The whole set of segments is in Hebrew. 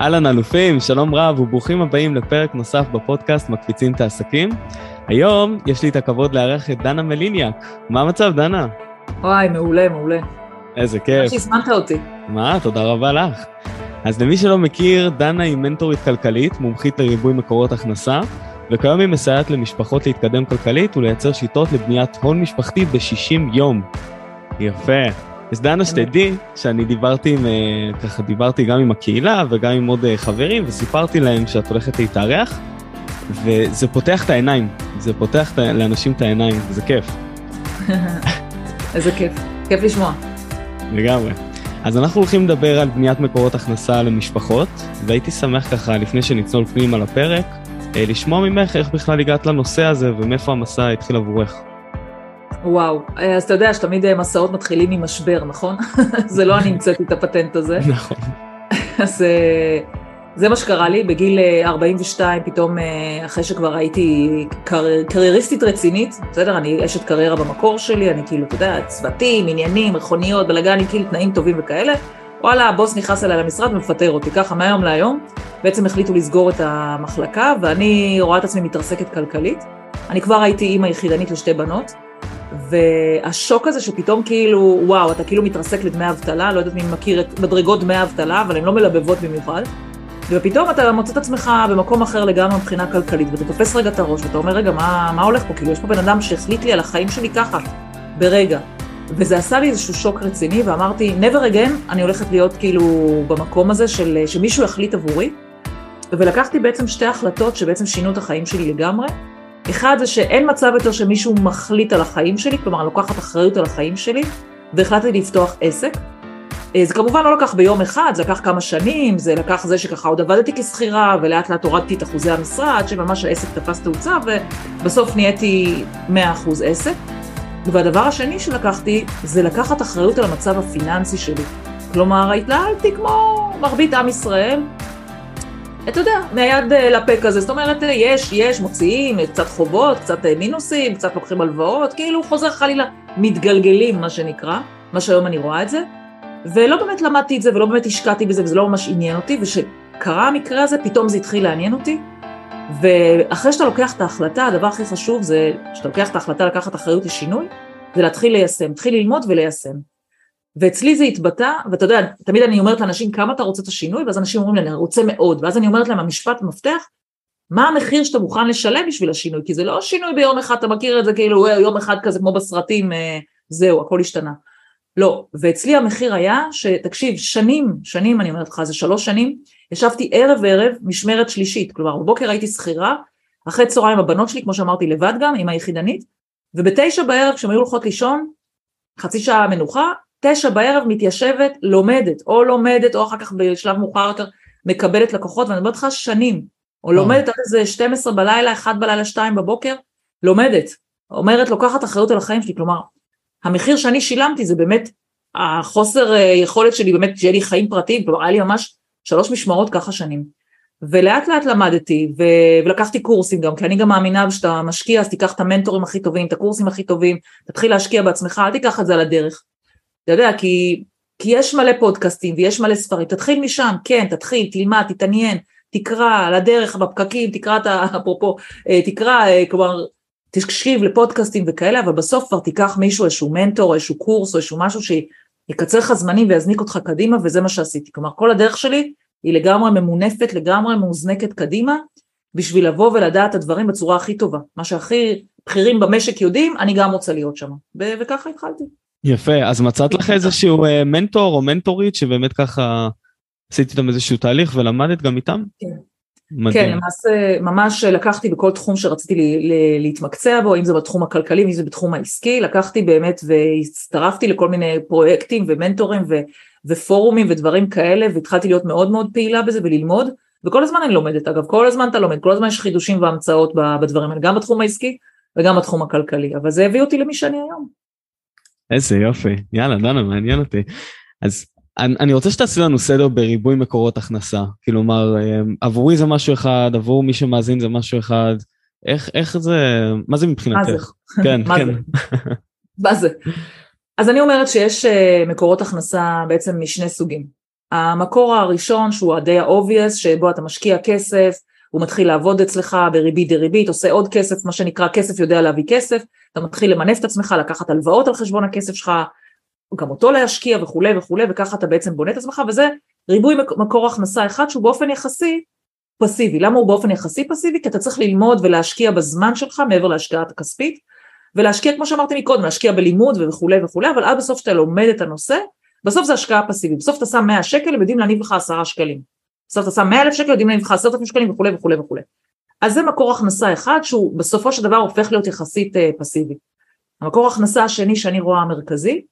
אהלן אלופים, שלום רב וברוכים הבאים לפרק נוסף בפודקאסט מקפיצים את העסקים. היום יש לי את הכבוד לארח את דנה מליניאק. מה המצב, דנה? וואי, מעולה, מעולה. איזה כיף. מה שהזמנת אותי. מה, תודה רבה לך. אז למי שלא מכיר, דנה היא מנטורית כלכלית, מומחית לריבוי מקורות הכנסה, וכיום היא מסייעת למשפחות להתקדם כלכלית ולייצר שיטות לבניית הון משפחתי ב-60 יום. יפה. אז דנה, שתדעי שאני דיברתי עם, אה, ככה דיברתי גם עם הקהילה וגם עם עוד אה, חברים, וסיפרתי להם שאת הולכת להתארח, וזה פותח את העיניים, זה פותח לאנשים את העיניים, זה כיף. איזה כיף, כיף לשמוע. לגמרי. אז אנחנו הולכים לדבר על בניית מקורות הכנסה למשפחות, והייתי שמח ככה, לפני שנצלול פנימה לפרק, אה, לשמוע ממך איך בכלל הגעת לנושא הזה ומאיפה המסע התחיל עבורך. וואו, אז אתה יודע שתמיד אה, מסעות מתחילים ממשבר, נכון? זה לא אני המצאתי את הפטנט הזה. נכון. אז אה, זה מה שקרה לי, בגיל 42 פתאום, אחרי שכבר הייתי קר... קרייריסטית רצינית, בסדר, אני אשת קריירה במקור שלי, אני כאילו, אתה יודע, צוותים, עניינים, מכוניות, בלאגנים, כאילו תנאים טובים וכאלה. וואלה, הבוס נכנס אליי למשרד ומפטר אותי, ככה מהיום להיום. בעצם החליטו לסגור את המחלקה, ואני רואה את עצמי מתרסקת כלכלית. אני כבר הייתי אימא יחידנית לשתי בנות, והשוק הזה שפתאום כאילו, וואו, אתה כאילו מתרסק לדמי אבטלה, לא יודעת מי מכיר את מדרגות דמי אבטלה, אבל הן לא מלבבות במיוחד. ופתאום אתה מוצא את עצמך במקום אחר לגמרי מבחינה כלכלית, ואתה תופס רגע את הראש, ואתה אומר, רגע, מה, מה הולך פה? כאילו, יש פה בן אדם שהחליט לי על החיים שלי ככה, ברגע. וזה עשה לי איזשהו שוק רציני, ואמרתי, never again, אני הולכת להיות כאילו במקום הזה של שמישהו יחליט עבורי. ולקחתי בעצם שתי החלטות שבעצם שינו את החיים שלי לגמרי. אחד זה שאין מצב יותר שמישהו מחליט על החיים שלי, כלומר, אני לוקחת אחריות על החיים שלי, והחלטתי לפתוח עסק. זה כמובן לא לקח ביום אחד, זה לקח כמה שנים, זה לקח זה שככה עוד עבדתי כשכירה, ולאט לאט הורדתי את אחוזי המשרה, עד שממש העסק תפס תאוצה, ובסוף נהייתי 100% עסק. והדבר השני שלקחתי, זה לקחת אחריות על המצב הפיננסי שלי. כלומר, התנהלתי כמו מרבית עם ישראל, אתה יודע, מהיד לפה כזה, זאת אומרת, יש, יש, מוציאים, קצת חובות, קצת מינוסים, קצת לוקחים הלוואות, כאילו חוזר חלילה, מתגלגלים, מה שנקרא, מה שהיום אני רואה את זה, ולא באמת למדתי את זה ולא באמת השקעתי בזה וזה לא ממש עניין אותי, וכשקרה המקרה הזה, פתאום זה התחיל לעניין אותי, ואחרי שאתה לוקח את ההחלטה, הדבר הכי חשוב זה שאתה לוקח את ההחלטה לקחת אחריות לשינוי, זה להתחיל ליישם, תתחיל ללמוד וליישם. ואצלי זה התבטא, ואתה יודע, תמיד אני אומרת לאנשים כמה אתה רוצה את השינוי, ואז אנשים אומרים לי, אני רוצה מאוד, ואז אני אומרת להם, המשפט מפתח, מה המחיר שאתה מוכן לשלם בשביל השינוי? כי זה לא שינוי ביום אחד, אתה מכיר את זה כאילו יום אחד כזה כמו בסרטים, זהו, הכל השתנה. לא, ואצלי המחיר היה שתקשיב, שנים, שנים אני אומרת לך, זה שלוש שנים, ישבתי ערב ערב משמרת שלישית, כלומר בבוקר הייתי שכירה, אחרי צהריים הבנות שלי, כמו שאמרתי, לבד גם, עם היחידנית, ובתשע בערב כשהן היו הולכות לישון, חצי שעה מנוחה, תשע בערב מתיישבת, לומדת, או לומדת, או אחר כך בשלב מאוחר יותר מקבלת לקוחות, ואני אומרת לך שנים, או לומדת עד איזה 12 בלילה, 1 בלילה, 2 בבוקר, לומדת, אומרת, לוקחת אחריות על החיים שלי, כלומר, המחיר שאני שילמתי זה באמת החוסר יכולת שלי באמת שיהיה לי חיים פרטיים, כלומר היה לי ממש שלוש משמרות ככה שנים. ולאט לאט למדתי ו- ולקחתי קורסים גם, כי אני גם מאמינה שאתה משקיע אז תיקח את המנטורים הכי טובים, את הקורסים הכי טובים, תתחיל להשקיע בעצמך, אל תיקח את זה על הדרך. אתה יודע, כי, כי יש מלא פודקאסטים ויש מלא ספרים, תתחיל משם, כן, תתחיל, תלמד, תתעניין, תקרא על הדרך, בפקקים, תקרא את ה... אפרופו, תקרא, כלומר, תקשיב לפודקאסטים וכאלה, אבל בסוף כבר תיקח מישהו, איזשהו מנטור, איזשהו קורס או איזשהו משהו שיקצר לך זמנים ויזניק אותך קדימה, וזה מה שעשיתי. כלומר, כל הדרך שלי היא לגמרי ממונפת, לגמרי מאוזנקת קדימה, בשביל לבוא ולדעת את הדברים בצורה הכי טובה. מה שהכי בכירים במשק יודעים, אני גם רוצה להיות שם. וככה התחלתי. יפה, אז מצאת לך איזשהו מנטור או מנטורית שבאמת ככה עשית איתם איזשהו תהליך ולמדת גם איתם? כן. מדהים. כן, למעשה ממש לקחתי בכל תחום שרציתי לי, לי, להתמקצע בו, אם זה בתחום הכלכלי, אם זה בתחום העסקי, לקחתי באמת והצטרפתי לכל מיני פרויקטים ומנטורים ו, ופורומים ודברים כאלה, והתחלתי להיות מאוד מאוד פעילה בזה וללמוד, וכל הזמן אני לומדת, אגב, כל הזמן אתה לומד, כל הזמן יש חידושים והמצאות בדברים האלה, גם בתחום העסקי וגם בתחום הכלכלי, אבל זה הביא אותי למי שאני היום. איזה יופי, יאללה, דנה, מעניין אותי. אז אני, רוצה שתעשי לנו סדר בריבוי מקורות הכנסה. כלומר, אמ, עבורי זה משהו אחד, עבור מי שמאזין זה משהו אחד. איך, איך זה, מה זה מבחינתך? מה זה? כן, כן. מה זה? אז אני אומרת שיש אה, מקורות הכנסה בעצם משני סוגים. המקור הראשון שהוא די ה-obvious, שבו אתה משקיע כסף, הוא מתחיל לעבוד אצלך בריבית דריבית, עושה עוד כסף, מה שנקרא כסף יודע להביא כסף, אתה מתחיל למנף את עצמך, לקחת הלוואות על חשבון הכסף שלך, גם אותו להשקיע וכולי וכולי, וככה אתה בעצם בונה את עצמך, וזה ריבוי מקור הכנסה אחד שהוא באופן יחסי פסיבי. למה הוא באופן יחסי פסיבי? כי אתה צריך ללמוד ולהשקיע בזמן שלך מעבר להשקעת הכספית, ולהשקיע כמו שאמרתי מקודם, להשקיע בלימוד וכולי וכולי, אבל עד בסוף שאתה לומד את הנושא, בסוף זה השקעה פסיבית, בסוף אתה שם 100 שקל, הם יודעים להניב לך 10 שקלים. אתה שם 100 אלף שקל, יודעים להניב לך 10,000 שקלים וכולי וכולי וכולי. אז זה מקור הכנסה אחד שהוא בסופו של דבר הופך להיות יחסית אה, פסיבי. המקור הכנסה השני שאני רואה המרכזי,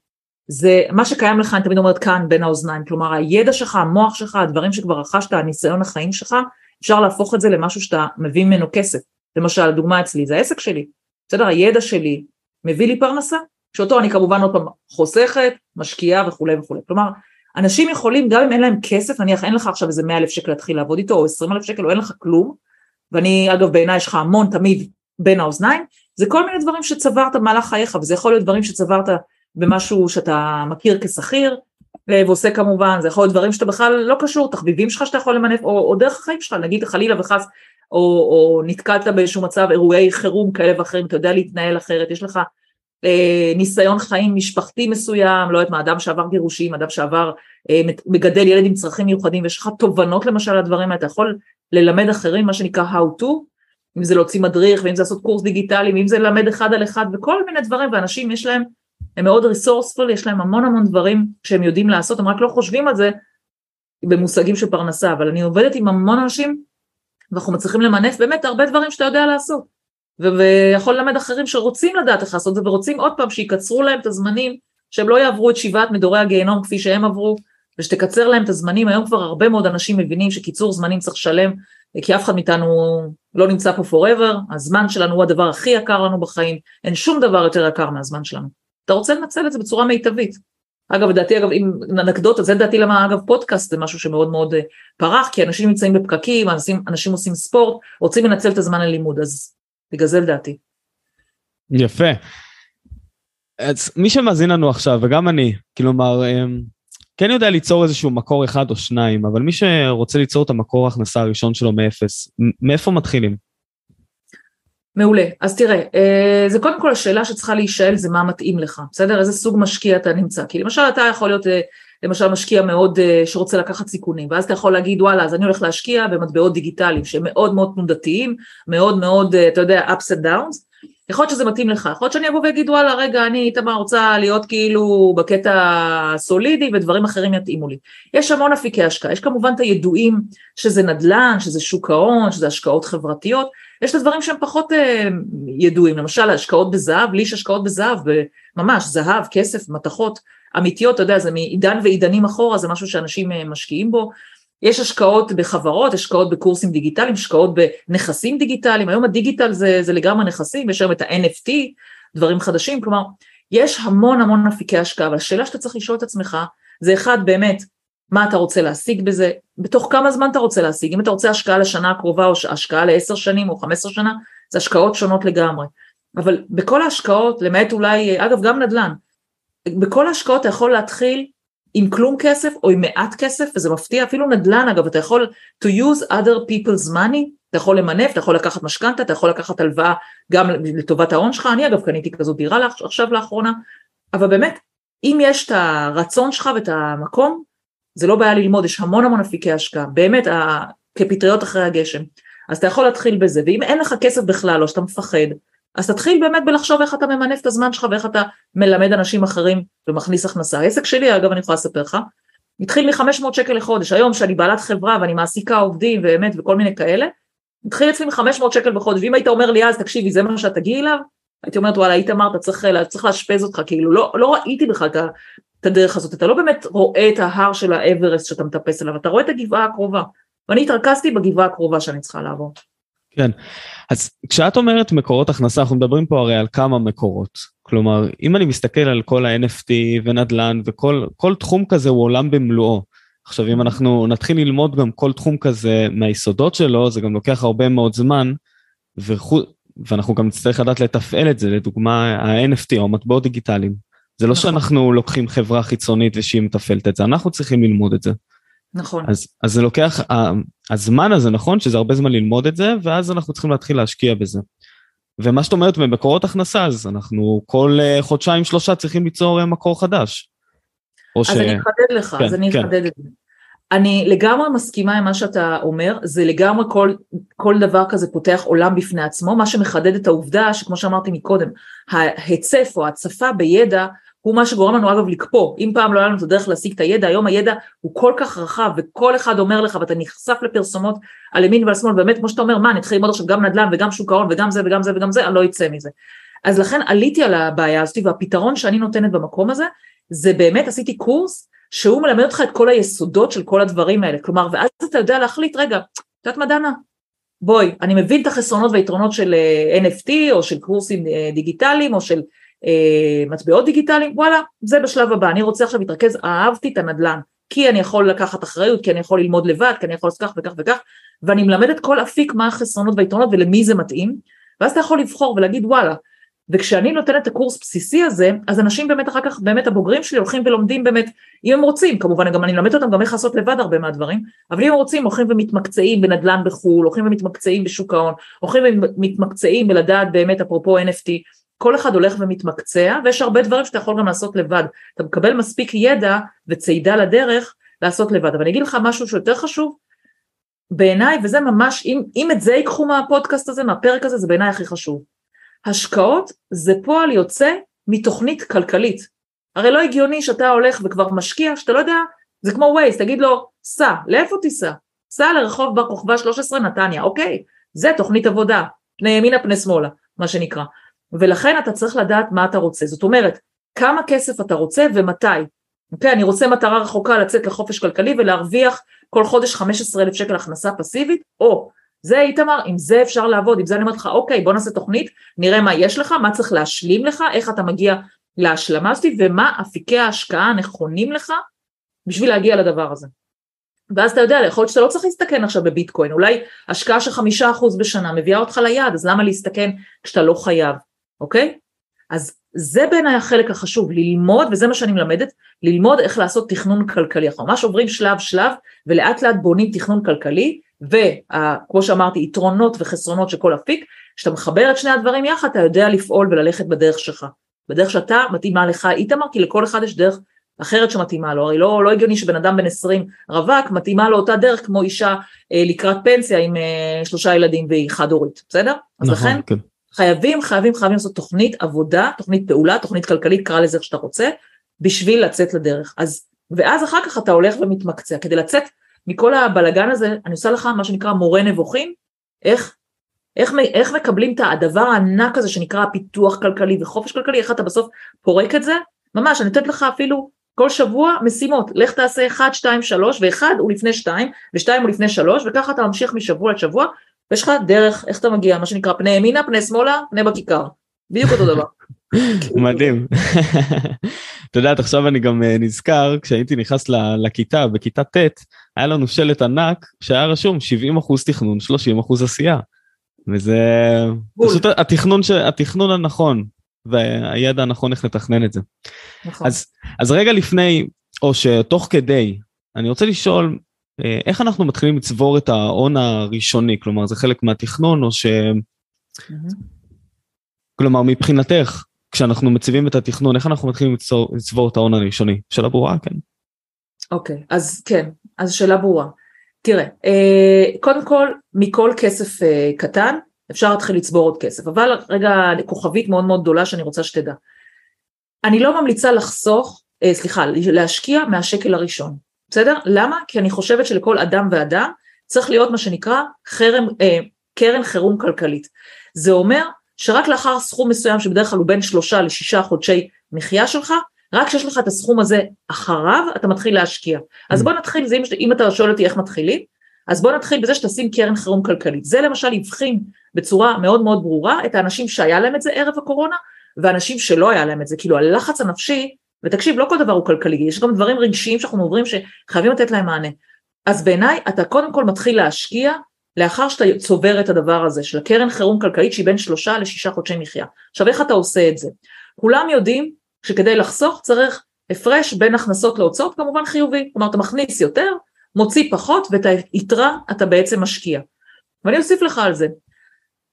זה מה שקיים לך, אני תמיד אומרת כאן בין האוזניים, כלומר הידע שלך, המוח שלך, הדברים שכבר רכשת, הניסיון החיים שלך, אפשר להפוך את זה למשהו שאתה מביא ממנו כסף. למשל, הדוגמה אצלי, זה העסק שלי, בסדר, הידע שלי מביא לי פרנסה, שאותו אני כמובן עוד פעם חוסכת, משקיעה וכולי וכולי. כלומר, אנשים יכולים, גם אם אין להם כסף, נניח אין לך עכשיו איזה 100 אלף שקל להתחיל לעבוד איתו, או 20 אלף שקל, או אין לך כלום, ואני, אגב, בעיניי יש לך המון תמיד בין האוזניים, זה כל מיני דברים שצברת במהלך חייך, וזה יכול להיות דברים שצברת במשהו שאתה מכיר כשכיר, ועושה כמובן, זה יכול להיות דברים שאתה בכלל לא קשור, תחביבים שלך שאתה יכול למנף, או, או דרך החיים שלך, נגיד חלילה וחס, או, או נתקלת באיזשהו מצב, אירועי חירום כאלה ואחרים, אתה יודע להתנהל אחרת, יש לך ניסיון חיים משפחתי מסוים, לא יודעת מה, אדם שעבר גירושים, אדם שעבר, אה, מגדל ילד עם צרכים מיוחדים, ויש לך תובנות למשל על הדברים האלה, אתה יכול ללמד אחרים, מה שנקרא how to, אם זה להוציא מדריך, ואם זה לעשות קורס דיגיטלי, ואם זה ללמד אחד על אחד, וכל מיני דברים, ואנשים יש להם הם מאוד ריסורספול, יש להם המון המון דברים שהם יודעים לעשות, הם רק לא חושבים על זה במושגים של פרנסה, אבל אני עובדת עם המון אנשים ואנחנו מצליחים למנף באמת הרבה דברים שאתה יודע לעשות. ויכול ללמד אחרים שרוצים לדעת איך לעשות את זה ורוצים עוד פעם שיקצרו להם את הזמנים, שהם לא יעברו את שבעת מדורי הגיהנום כפי שהם עברו, ושתקצר להם את הזמנים, היום כבר הרבה מאוד אנשים מבינים שקיצור זמנים צריך לשלם, כי אף אחד מאיתנו לא נמצא פה forever, הזמן שלנו הוא הדבר הכי יקר לנו בחיים, אין שום דבר יותר יקר מהזמן שלנו. אתה רוצה לנצל את זה בצורה מיטבית. אגב, לדעתי, אגב, אם אנקדוטה, זה לדעתי למה, אגב, פודקאסט זה משהו שמאוד מאוד אה, פרח, כי אנשים נמצאים בפקקים, אנשים, אנשים עושים ספורט, רוצים לנצל את הזמן ללימוד, אז בגלל זה לדעתי. יפה. אז מי שמאזין לנו עכשיו, וגם אני, כלומר, אמ, כן יודע ליצור איזשהו מקור אחד או שניים, אבל מי שרוצה ליצור את המקור ההכנסה הראשון שלו מאפס, מאיפה מתחילים? מעולה. אז תראה, אה, זה קודם כל השאלה שצריכה להישאל זה מה מתאים לך, בסדר? איזה סוג משקיע אתה נמצא. כי למשל אתה יכול להיות אה, למשל משקיע מאוד אה, שרוצה לקחת סיכונים, ואז אתה יכול להגיד וואלה אז אני הולך להשקיע במטבעות דיגיטליים שהם מאוד מאוד תנודתיים, מאוד מאוד, אתה יודע, ups and downs, יכול להיות שזה מתאים לך, יכול להיות שאני אבוא ואגיד וואלה רגע אני איתמר רוצה להיות כאילו בקטע סולידי ודברים אחרים יתאימו לי. יש המון אפיקי השקעה, יש כמובן את הידועים שזה נדל"ן, שזה שוק ההון, שזה השקעות חברתיות, יש את הדברים שהם פחות uh, ידועים, למשל השקעות בזהב, לי יש השקעות בזהב, ממש זהב, כסף, מתכות אמיתיות, אתה יודע, זה מעידן ועידנים אחורה, זה משהו שאנשים uh, משקיעים בו. יש השקעות בחברות, השקעות בקורסים דיגיטליים, השקעות בנכסים דיגיטליים, היום הדיגיטל זה, זה לגמרי נכסים, יש היום את ה-NFT, דברים חדשים, כלומר, יש המון המון אפיקי השקעה, אבל השאלה שאתה צריך לשאול את עצמך, זה אחד באמת, מה אתה רוצה להשיג בזה, בתוך כמה זמן אתה רוצה להשיג, אם אתה רוצה השקעה לשנה הקרובה או השקעה לעשר שנים או חמש עשרה שנה, זה השקעות שונות לגמרי. אבל בכל ההשקעות, למעט אולי, אגב גם נדל"ן, בכל ההשקעות אתה יכול להתחיל עם כלום כסף או עם מעט כסף, וזה מפתיע, אפילו נדל"ן אגב, אתה יכול to use other people's money, אתה יכול למנף, אתה יכול לקחת משכנתה, אתה יכול לקחת הלוואה גם לטובת ההון שלך, אני אגב קניתי כזאת דירה עכשיו לאחרונה, אבל באמת, אם יש את הרצון שלך ואת המקום, זה לא בעיה ללמוד, יש המון המון אפיקי השקעה, באמת, כפטריות אחרי הגשם. אז אתה יכול להתחיל בזה, ואם אין לך כסף בכלל או שאתה מפחד, אז תתחיל באמת בלחשוב איך אתה ממנף את הזמן שלך ואיך אתה מלמד אנשים אחרים ומכניס הכנסה. העסק שלי, אגב, אני יכולה לספר לך, התחיל מ-500 שקל לחודש, היום שאני בעלת חברה ואני מעסיקה עובדים באמת וכל מיני כאלה, התחיל אצלי מ-500 שקל בחודש, ואם היית אומר לי אז תקשיבי זה מה שאת תגיעי אליו, הייתי אומרת וואלה איתמר אתה צריך, צריך לאשפז אותך, כאילו לא, לא ראיתי בכלל את את הדרך הזאת, אתה לא באמת רואה את ההר של האברסט שאתה מטפס עליו, אתה רואה את הגבעה הקרובה, ואני התרכזתי בגבעה הקרובה שאני צריכה לעבור. כן, אז כשאת אומרת מקורות הכנסה, אנחנו מדברים פה הרי על כמה מקורות. כלומר, אם אני מסתכל על כל ה-NFT ונדל"ן וכל תחום כזה הוא עולם במלואו. עכשיו, אם אנחנו נתחיל ללמוד גם כל תחום כזה מהיסודות שלו, זה גם לוקח הרבה מאוד זמן, וחו... ואנחנו גם נצטרך לדעת לתפעל את זה, לדוגמה ה-NFT או מטבעות דיגיטליים. זה לא נכון. שאנחנו לוקחים חברה חיצונית ושהיא מתפעלת את זה, אנחנו צריכים ללמוד את זה. נכון. אז, אז זה לוקח, הזמן הזה נכון שזה הרבה זמן ללמוד את זה, ואז אנחנו צריכים להתחיל להשקיע בזה. ומה שאת אומרת במקורות הכנסה, אז אנחנו כל אה, חודשיים שלושה צריכים ליצור אה, מקור חדש. אז ש... אני אחדד לך, כן, אז אני כן. אחדד כן. את זה. אני לגמרי מסכימה עם מה שאתה אומר, זה לגמרי כל, כל דבר כזה פותח עולם בפני עצמו, מה שמחדד את העובדה שכמו שאמרתי מקודם, ההיצף או ההצפה בידע הוא מה שגורם לנו אגב לקפוא, אם פעם לא היה לנו את הדרך להשיג את הידע, היום הידע הוא כל כך רחב וכל אחד אומר לך ואתה נחשף לפרסומות על ימין ועל שמאל, באמת כמו שאתה אומר, מה אני אתחיל ללמוד עכשיו גם נדל"ן וגם שוק ההון וגם זה וגם זה וגם זה, אני לא אצא מזה. אז לכן עליתי על הבעיה הזאת והפתרון שאני נותנת במקום הזה, זה באמת עשיתי קורס שהוא מלמד אותך את כל היסודות של כל הדברים האלה, כלומר ואז אתה יודע להחליט, רגע, את יודעת מה דנה? בואי, אני מבין את החסרונות והיתרונות של אה, NFT או של קורסים אה, דיגיטליים או של מטבעות דיגיטליים, וואלה, זה בשלב הבא, אני רוצה עכשיו להתרכז, אהבתי את הנדל"ן, כי אני יכול לקחת אחריות, כי אני יכול ללמוד לבד, כי אני יכול לעשות כך וכך וכך, ואני מלמדת כל אפיק מה החסרונות והיתרונות ולמי זה מתאים, ואז אתה יכול לבחור ולהגיד וואלה, וכשאני נותנת את הקורס בסיסי הזה, אז אנשים באמת אחר כך, באמת הבוגרים שלי הולכים ולומדים באמת, אם הם רוצים, כמובן גם אני מלמדת אותם גם איך לעשות לבד הרבה מהדברים, אבל אם הם רוצים הולכים ומתמקצעים בנדל"ן בחו"ל, הולכים ומתמקצעים בשוק ההון, הולכים ומתמקצעים בלדעת באמת אפרופו NFT, כל אחד הולך ומתמקצע, ויש הרבה דברים שאתה יכול גם לעשות לבד. אתה מקבל מספיק ידע וצידה לדרך לעשות לבד. אבל אני אגיד לך משהו שיותר חשוב, בעיניי, וזה ממש, אם, אם את זה ייקחו מהפודקאסט הזה, מהפרק הזה, זה בעיניי הכי חשוב. השקעות זה פועל יוצא מתוכנית כלכלית. הרי לא הגיוני שאתה הולך וכבר משקיע, שאתה לא יודע, זה כמו ווייז, תגיד לו, סע, לאיפה תיסע? סע לרחוב בר כוכבא 13 נתניה, אוקיי, זה תוכנית עבודה, פני ימינה פני שמאלה, מה שנקרא. ולכן אתה צריך לדעת מה אתה רוצה. זאת אומרת, כמה כסף אתה רוצה ומתי. אוקיי, אני רוצה מטרה רחוקה לצאת לחופש כלכלי ולהרוויח כל חודש 15 אלף שקל הכנסה פסיבית, או זה איתמר, עם זה אפשר לעבוד, עם זה אני אומרת לך, אוקיי, בוא נעשה תוכנית, נראה מה יש לך, מה צריך להשלים לך, איך אתה מגיע להשלמה הזאת, ומה אפיקי ההשקעה הנכונים לך בשביל להגיע לדבר הזה. ואז אתה יודע, יכול להיות שאתה לא צריך להסתכן עכשיו בביטקוין, אולי השקעה של חמישה אחוז בשנה מביאה אותך ליעד, אז למה להסתכן כשאתה לא חייב? אוקיי? אז זה בעיניי החלק החשוב, ללמוד, וזה מה שאני מלמדת, ללמוד איך לעשות תכנון כלכלי. אנחנו ממש עוברים שלב שלב ולאט לאט בונים תכנון כלכלי, וכמו שאמרתי, יתרונות וחסרונות של כל אפיק, כשאתה מחבר את שני הדברים יחד, אתה יודע לפעול וללכת בדרך שלך. בדרך שאתה מתאימה לך, איתמר, כי לכל אחד יש דרך אחרת שמתאימה לו, הרי לא, לא הגיוני שבן אדם בן 20 רווק מתאימה לו אותה דרך כמו אישה אה, לקראת פנסיה עם אה, שלושה ילדים והיא חד הורית, בסדר? אז נכון, לכן כן. חייבים, חייבים, חייבים לעשות תוכנית עבודה, תוכנית פעולה, תוכנית כלכלית, קרא לזה איך שאתה רוצה, בשביל לצאת לדרך. אז, ואז אחר כך אתה הולך ומתמקצע. כדי לצאת מכל הבלגן הזה, אני עושה לך מה שנקרא מורה נבוכים, איך, איך, איך מקבלים את הדבר הענק הזה שנקרא פיתוח כלכלי וחופש כלכלי, איך אתה בסוף פורק את זה, ממש, אני נותנת לך אפילו כל שבוע משימות, לך תעשה 1, 2, 3, ו-1 הוא לפני 2, ו-2 הוא לפני 3, וככה אתה ממשיך משבוע לשבוע, ויש לך דרך, איך אתה מגיע, מה שנקרא פני ימינה, פני שמאלה, פני בכיכר. בדיוק אותו דבר. מדהים. אתה יודעת, עכשיו אני גם אה, נזכר, כשהייתי נכנס לכיתה, בכיתה ט', היה לנו שלט ענק שהיה רשום 70 אחוז תכנון, 30 אחוז עשייה. וזה פשוט התכנון, ש... התכנון הנכון, והידע הנכון איך לתכנן את זה. נכון. אז, אז רגע לפני, או שתוך כדי, אני רוצה לשאול, איך אנחנו מתחילים לצבור את ההון הראשוני? כלומר, זה חלק מהתכנון או ש... Mm-hmm. כלומר, מבחינתך, כשאנחנו מציבים את התכנון, איך אנחנו מתחילים לצבור, לצבור את ההון הראשוני? שאלה ברורה, כן. אוקיי, okay, אז כן, אז שאלה ברורה. תראה, אה, קודם כל, מכל כסף אה, קטן, אפשר להתחיל לצבור עוד כסף, אבל רגע כוכבית מאוד מאוד גדולה שאני רוצה שתדע. אני לא ממליצה לחסוך, סליחה, להשקיע מהשקל הראשון. בסדר? למה? כי אני חושבת שלכל אדם ואדם צריך להיות מה שנקרא חרם, אה, קרן חירום כלכלית. זה אומר שרק לאחר סכום מסוים שבדרך כלל הוא בין שלושה לשישה חודשי מחיה שלך, רק כשיש לך את הסכום הזה אחריו אתה מתחיל להשקיע. אז mm. בוא נתחיל, זה אם, אם אתה שואל אותי איך מתחילים, אז בוא נתחיל בזה שתשים קרן חירום כלכלית. זה למשל הבחין בצורה מאוד מאוד ברורה את האנשים שהיה להם את זה ערב הקורונה, ואנשים שלא היה להם את זה, כאילו הלחץ הנפשי, ותקשיב, לא כל דבר הוא כלכלי, יש גם דברים רגשיים שאנחנו עוברים שחייבים לתת להם מענה. אז בעיניי אתה קודם כל מתחיל להשקיע לאחר שאתה צובר את הדבר הזה של הקרן חירום כלכלית שהיא בין שלושה לשישה חודשי מחיה. עכשיו איך אתה עושה את זה? כולם יודעים שכדי לחסוך צריך הפרש בין הכנסות להוצאות כמובן חיובי, כלומר אתה מכניס יותר, מוציא פחות ואת היתרה אתה בעצם משקיע. ואני אוסיף לך על זה,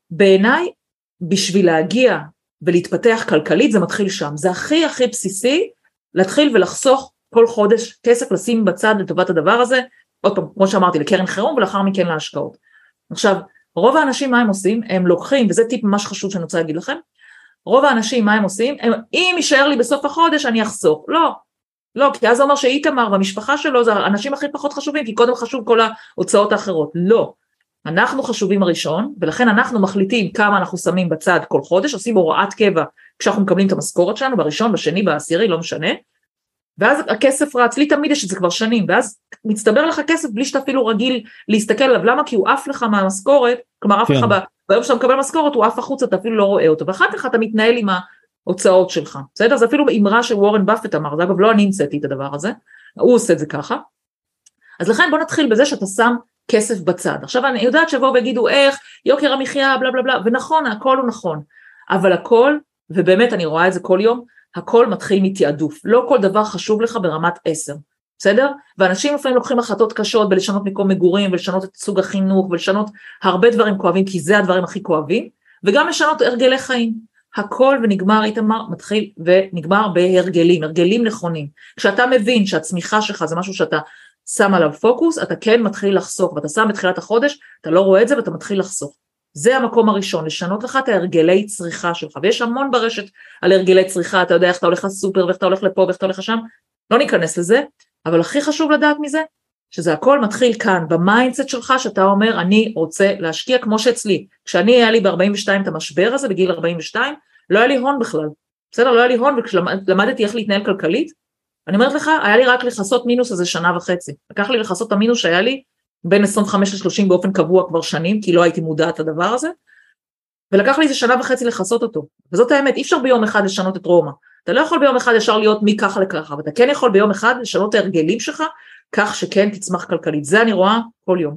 בעיניי בשביל להגיע ולהתפתח כלכלית זה מתחיל שם, זה הכי הכי בסיסי להתחיל ולחסוך כל חודש כסף לשים בצד לטובת הדבר הזה, עוד פעם כמו שאמרתי לקרן חירום ולאחר מכן להשקעות. עכשיו רוב האנשים מה הם עושים? הם לוקחים וזה טיפ ממש חשוב שאני רוצה להגיד לכם רוב האנשים מה הם עושים? הם אם יישאר לי בסוף החודש אני אחסוך. לא. לא כי אז זה אומר שאיתמר והמשפחה שלו זה האנשים הכי פחות חשובים כי קודם חשוב כל ההוצאות האחרות. לא. אנחנו חשובים הראשון ולכן אנחנו מחליטים כמה אנחנו שמים בצד כל חודש עושים הוראת קבע כשאנחנו מקבלים את המשכורת שלנו בראשון בשני בעשירי לא משנה ואז הכסף רץ, לי תמיד יש את זה כבר שנים, ואז מצטבר לך כסף בלי שאתה אפילו רגיל להסתכל עליו, למה? כי הוא עף לך מהמשכורת, כלומר עף כן. לך ביום שאתה מקבל משכורת הוא עף החוצה, אתה אפילו לא רואה אותו, ואחר כך אתה מתנהל עם ההוצאות שלך, בסדר? זה אפילו אמרה שוורן באפט אמר, זה אגב לא אני המצאתי את הדבר הזה, הוא עושה את זה ככה. אז לכן בוא נתחיל בזה שאתה שם כסף בצד. עכשיו אני יודעת שיבואו ויגידו איך, יוקר המחיה, בלה בלה בלה, ונכון, הכל הוא נכון, אבל הכל, ובאמת אני רואה את זה כל יום, הכל מתחיל מתעדוף, לא כל דבר חשוב לך ברמת עשר, בסדר? ואנשים לפעמים לוקחים החלטות קשות בלשנות מקום מגורים ולשנות את סוג החינוך ולשנות הרבה דברים כואבים כי זה הדברים הכי כואבים וגם לשנות הרגלי חיים. הכל ונגמר איתמר מתחיל ונגמר בהרגלים, הרגלים נכונים. כשאתה מבין שהצמיחה שלך זה משהו שאתה שם עליו פוקוס, אתה כן מתחיל לחסוך ואתה שם בתחילת החודש, אתה לא רואה את זה ואתה מתחיל לחסוך. זה המקום הראשון, לשנות לך את ההרגלי צריכה שלך, ויש המון ברשת על הרגלי צריכה, אתה יודע איך אתה הולך לסופר ואיך אתה הולך לפה ואיך אתה הולך לשם, לא ניכנס לזה, אבל הכי חשוב לדעת מזה, שזה הכל מתחיל כאן, ב mindset שלך, שאתה אומר, אני רוצה להשקיע כמו שאצלי. כשאני היה לי ב-42 את המשבר הזה, בגיל 42, לא היה לי הון בכלל. בסדר? לא היה לי הון, וכשלמדתי איך להתנהל כלכלית, אני אומרת לך, היה לי רק לכסות מינוס איזה שנה וחצי. לקח לי לכסות את המינוס שהיה לי בין 25 ל-30 באופן קבוע כבר שנים, כי לא הייתי מודעת לדבר הזה, ולקח לי איזה שנה וחצי לכסות אותו. וזאת האמת, אי אפשר ביום אחד לשנות את רומא. אתה לא יכול ביום אחד ישר להיות מככה לככה, אבל אתה כן יכול ביום אחד לשנות את ההרגלים שלך, כך שכן תצמח כלכלית. זה אני רואה כל יום.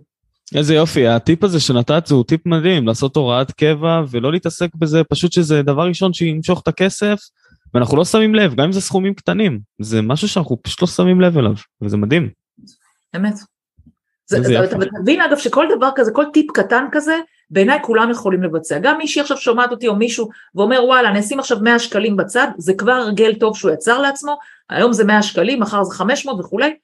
איזה יופי, הטיפ הזה שנתת זה הוא טיפ מדהים, לעשות הוראת קבע ולא להתעסק בזה, פשוט שזה דבר ראשון שימשוך את הכסף, ואנחנו לא שמים לב, גם אם זה סכומים קטנים, זה משהו שאנחנו פשוט לא שמים לב אליו, וזה מדהים. אמת. זה, זה, אתה מבין אגב שכל דבר כזה, כל טיפ קטן כזה, בעיניי כולם יכולים לבצע. גם מישהי עכשיו שומעת אותי או מישהו ואומר וואלה אני אשים עכשיו 100 שקלים בצד, זה כבר הרגל טוב שהוא יצר לעצמו, היום זה 100 שקלים, מחר זה 500 וכולי,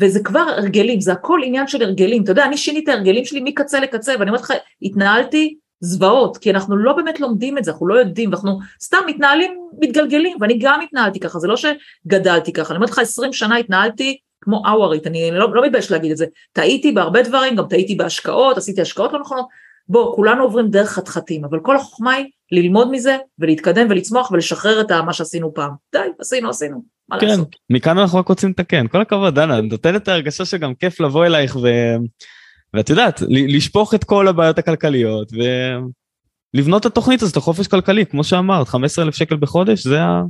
וזה כבר הרגלים, זה הכל עניין של הרגלים. אתה יודע, אני שיניתי את ההרגלים שלי מקצה לקצה, ואני אומרת לך, התנהלתי זוועות, כי אנחנו לא באמת לומדים את זה, אנחנו לא יודעים, ואנחנו סתם מתנהלים, מתגלגלים, ואני גם התנהלתי ככה, זה לא שגדלתי ככה, אני אומרת לך 20 שנה התנהלתי כמו אאורית, אני לא, לא מתבייש להגיד את זה, טעיתי בהרבה דברים, גם טעיתי בהשקעות, עשיתי השקעות לא נכונות, בוא, כולנו עוברים דרך חתחתים, אבל כל החוכמה היא ללמוד מזה ולהתקדם ולצמוח ולשחרר את מה שעשינו פעם. די, עשינו, עשינו, מה כן, לעשות? מכאן אנחנו רק רוצים לתקן, כל הכבוד, דנה, נותנת את ההרגשה שגם כיף לבוא אלייך ו... ואת יודעת, לשפוך את כל הבעיות הכלכליות ולבנות את התוכנית הזאת לחופש כלכלי, כמו שאמרת, 15 אלף שקל בחודש, זה ה...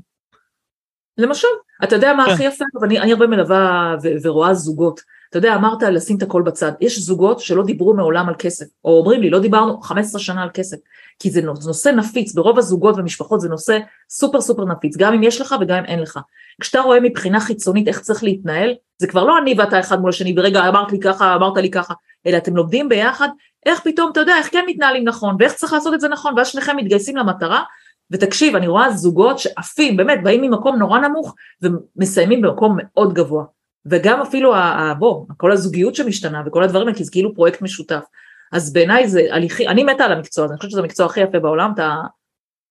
למשל, אתה יודע מה כן. הכי יפה? אני, אני הרבה מלווה ורואה זוגות. אתה יודע, אמרת לשים את הכל בצד. יש זוגות שלא דיברו מעולם על כסף, או אומרים לי, לא דיברנו 15 שנה על כסף, כי זה נושא נפיץ, ברוב הזוגות ומשפחות זה נושא סופר סופר נפיץ, גם אם יש לך וגם אם אין לך. כשאתה רואה מבחינה חיצונית איך צריך להתנהל, זה כבר לא אני ואתה אחד מול השני, ורגע אמרת לי ככה, אמרת לי ככה, אלא אתם לומדים ביחד איך פתאום, אתה יודע, איך כן מתנהלים נכון, ואיך צריך לעשות את זה נכון, ואז שניכם מתגייסים למטרה, ותקשיב, אני רואה זוגות שעפים, באמת, באים ממקום נורא נמוך ומסיימים במקום מאוד גבוה. וגם אפילו, בוא, כל הזוגיות שמשתנה וכל הדברים האלה, כי זה כאילו פרויקט משותף. אז בעיניי זה הליכי, אני מתה על המקצוע הזה, אני חושבת שזה המקצוע הכי יפה בעולם, אתה,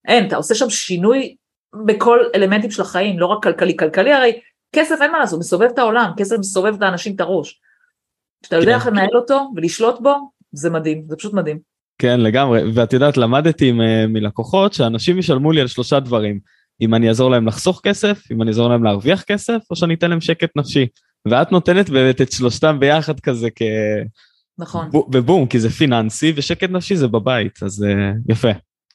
אין, אתה עושה שם שינוי בכל אלמנטים של החיים, לא רק כלכלי, כלכלי הרי כסף אין מה לעשות, מסובב את העולם, כסף מסובב את האנשים את הראש. כשאתה יודע כן. איך לנהל אותו ולשלוט בו, זה מדהים, זה פשוט מדהים. כן לגמרי ואת יודעת למדתי מלקוחות שאנשים ישלמו לי על שלושה דברים אם אני אעזור להם לחסוך כסף אם אני אעזור להם להרוויח כסף או שאני אתן להם שקט נפשי ואת נותנת באמת את שלושתם ביחד כזה כ... נכון. ובום, כי זה פיננסי, ושקט נפשי זה בבית, אז uh, יפה.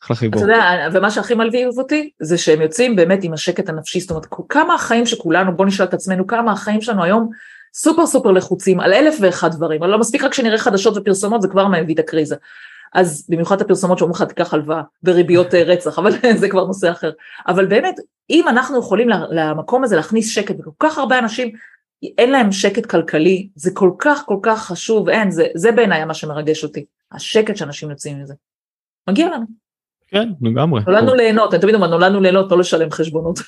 אחלה חיבור. אתה יודע, ומה שהכי מלביב אותי, זה שהם יוצאים באמת עם השקט הנפשי, זאת אומרת, כמה החיים שכולנו, בוא נשאל את עצמנו, כמה החיים שלנו היום סופר סופר לחוצים על אלף ואחד דברים, אבל לא מספיק רק שנראה חדשות ופרסומות, זה כבר מביא את הקריזה. אז במיוחד הפרסומות שאומרים לך תיקח הלוואה בריביות אה, רצח, אבל זה כבר נושא אחר. אבל באמת, אם אנחנו יכולים למקום הזה להכניס שקט, וכל כך הרבה אנשים אין להם שקט כלכלי, זה כל כך כל כך חשוב, אין, זה, זה בעיניי מה שמרגש אותי, השקט שאנשים יוצאים מזה. מגיע לנו. כן, לגמרי. נולדנו ליהנות, אני תמיד אומר, נולדנו ליהנות, לא לשלם חשבונות.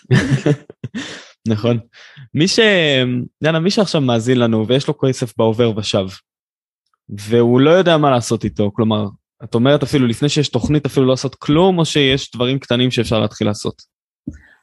נכון. מי ש... יאללה, מי שעכשיו מאזין לנו ויש לו כסף בעובר ושב, והוא לא יודע מה לעשות איתו, כלומר, את אומרת אפילו לפני שיש תוכנית אפילו לא לעשות כלום, או שיש דברים קטנים שאפשר להתחיל לעשות?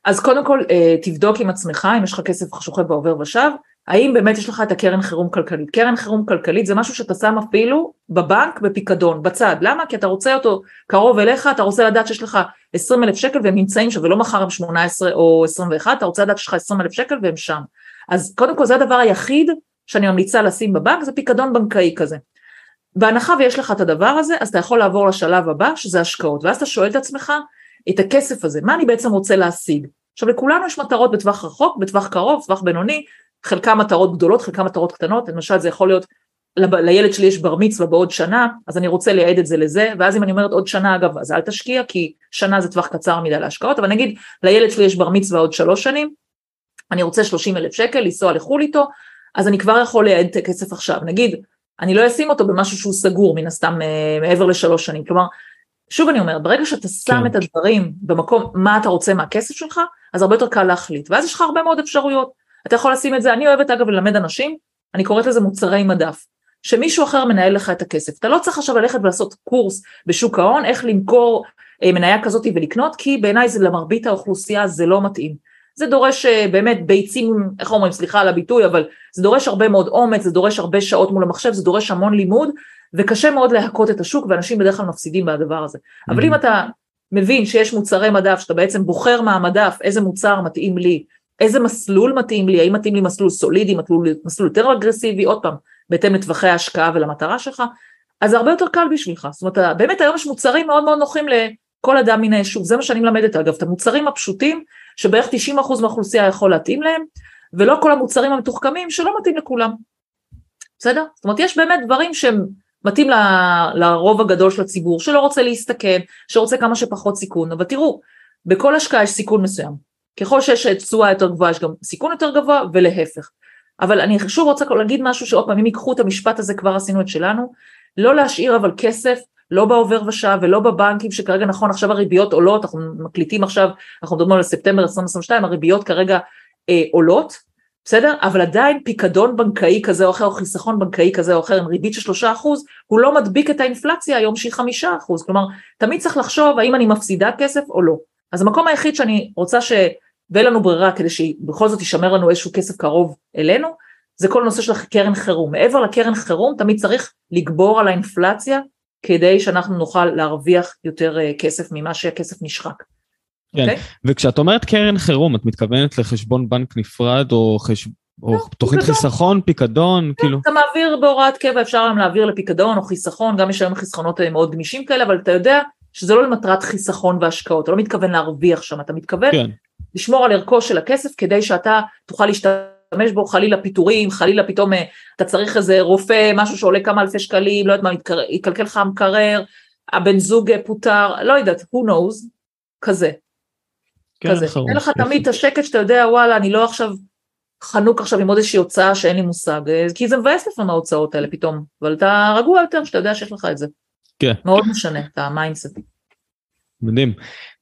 אז קודם כל, אה, תבדוק עם עצמך אם יש לך כסף שוכב בעובר ושב, האם באמת יש לך את הקרן חירום כלכלית. קרן חירום כלכלית זה משהו שאתה שם אפילו בבנק בפיקדון, בצד. למה? כי אתה רוצה אותו קרוב אליך, אתה רוצה לדעת שיש לך 20 אלף שקל והם נמצאים שם, ולא מחר הם 18 או 21, אתה רוצה לדעת שיש לך 20 אלף שקל והם שם. אז קודם כל זה הדבר היחיד שאני ממליצה לשים בבנק, זה פיקדון בנקאי כזה. בהנחה ויש לך את הדבר הזה, אז אתה יכול לעבור לשלב הבא, שזה השקעות, ואז אתה שואל את עצמך, את הכסף הזה, מה אני בעצם רוצה להשיג? עכשיו לכולנו יש מטרות בטווח רחוק, בטווח קרוב, בטווח בינוני, חלקם מטרות גדולות, חלקם מטרות קטנות, למשל זה יכול להיות, לילד שלי יש בר מצווה בעוד שנה, אז אני רוצה לייעד את זה לזה, ואז אם אני אומרת עוד שנה אגב, אז אל תשקיע, כי שנה זה טווח קצר מדי להשקעות, אבל נגיד לילד שלי יש בר מצווה עוד שלוש שנים, אני רוצה 30 אלף שקל לנסוע לחו"ל איתו, אז אני כבר יכול לייעד את הכסף עכשיו, נגיד, אני לא אשים אותו במשהו שהוא סגור מן הסתם אה, מעבר לשלוש שנים, כלומר, שוב אני אומרת, ברגע שאתה שם כן. את הדברים במקום מה אתה רוצה מהכסף שלך, אז הרבה יותר קל להחליט, ואז יש לך הרבה מאוד אפשרויות. אתה יכול לשים את זה, אני אוהבת אגב ללמד אנשים, אני קוראת לזה מוצרי מדף, שמישהו אחר מנהל לך את הכסף. אתה לא צריך עכשיו ללכת ולעשות קורס בשוק ההון, איך למכור אה, מניה כזאת ולקנות, כי בעיניי זה למרבית האוכלוסייה זה לא מתאים. זה דורש אה, באמת ביצים, איך אומרים, סליחה על הביטוי, אבל זה דורש הרבה מאוד אומץ, זה דורש הרבה שעות מול המחשב, זה דורש המון לימוד, וקשה מאוד להכות את השוק, ואנשים בדרך כלל מפסידים בדבר הזה. Mm-hmm. אבל אם אתה מבין שיש מוצרי מדף, שאתה בעצם בוחר מהמדף איזה מוצר מתאים לי, איזה מסלול מתאים לי, האם מתאים לי מסלול סולידי, מסלול, מסלול יותר אגרסיבי, עוד פעם, בהתאם לטווחי ההשקעה ולמטרה שלך, אז זה הרבה יותר קל בשבילך. זאת אומרת, באמת היום יש מוצרים מאוד מאוד נוחים לכל אדם מן היישוב, זה מה שאני מלמדת אגב, את המוצרים הפשוטים, שבערך 90% מהאוכלוסייה יכול להתאים להם, ולא כל המוצרים המתוחכמים שלא מתאים לכולם. בסדר? זאת אומרת, יש באמת דברים שהם מתאים ל, לרוב הגדול של הציבור, שלא רוצה להסתכן, שרוצה כמה שפחות סיכון, אבל תראו, בכל השקעה יש סיכון מסוים. ככל שיש תשואה יותר גבוהה יש גם סיכון יותר גבוה ולהפך. אבל אני שוב רוצה להגיד משהו שעוד פעם אם ייקחו את המשפט הזה כבר עשינו את שלנו, לא להשאיר אבל כסף לא בעובר ושב ולא בבנקים שכרגע נכון עכשיו הריביות עולות, אנחנו מקליטים עכשיו, אנחנו מדברים על ספטמבר 2022, הריביות כרגע אה, עולות, בסדר? אבל עדיין פיקדון בנקאי כזה או אחר או חיסכון בנקאי כזה או אחר עם ריבית של שלושה אחוז, הוא לא מדביק את האינפלציה היום שהיא חמישה אחוז, כלומר תמיד צריך לחשוב האם אני מפסידה כסף או לא. אז המקום היחיד שאני רוצה ש... ואין לנו ברירה כדי שבכל זאת יישמר לנו איזשהו כסף קרוב אלינו, זה כל הנושא של קרן חירום. מעבר לקרן חירום תמיד צריך לגבור על האינפלציה כדי שאנחנו נוכל להרוויח יותר אה, כסף ממה שהכסף נשחק. כן, okay? אוקיי? וכשאת אומרת קרן חירום, את מתכוונת לחשבון בנק נפרד או, חש... או לא, תוכנית פיקדון. חיסכון, פיקדון, כן, כאילו? אתה מעביר בהוראת קבע, אפשר היום להעביר לפיקדון או חיסכון, גם יש היום חסכונות אה, מאוד גמישים כאלה, אבל אתה יודע שזה לא למטרת חיסכון והשקעות, אתה לא מתכוון להרוויח שם, אתה מתכוון כן. לשמור על ערכו של הכסף כדי שאתה תוכל להשתמש בו חלילה פיטורים, חלילה פתאום אה, אתה צריך איזה רופא, משהו שעולה כמה אלפי שקלים, לא יודעת מה, יקלקל לך המקרר, הבן זוג אה, פוטר, לא יודעת, who knows, כזה. כן, כזה. אין לך תמיד את השקט שאתה יודע, וואלה, אני לא עכשיו חנוק עכשיו עם עוד איזושהי הוצאה שאין לי מושג, אה, כי זה מבאס לפעמים ההוצאות האלה פתאום, אבל אתה רגוע יותר שאתה יודע שיש לך את זה. כן. מאוד משנה את ה mindset. מדהים.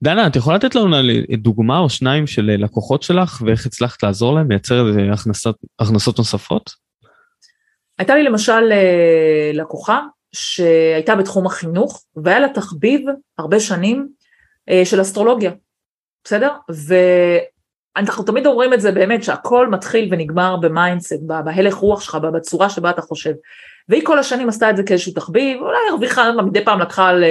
דנה, את יכולה לתת לנו דוגמה או שניים של לקוחות שלך ואיך הצלחת לעזור להם לייצר הכנסות, הכנסות נוספות? הייתה לי למשל אה, לקוחה שהייתה בתחום החינוך והיה לה תחביב הרבה שנים אה, של אסטרולוגיה, בסדר? ואנחנו תמיד אומרים את זה באמת שהכל מתחיל ונגמר ב mindset, בהלך רוח שלך, בצורה שבה אתה חושב. והיא כל השנים עשתה את זה כאיזשהו תחביב, אולי הרוויחה, מדי פעם לקחה על,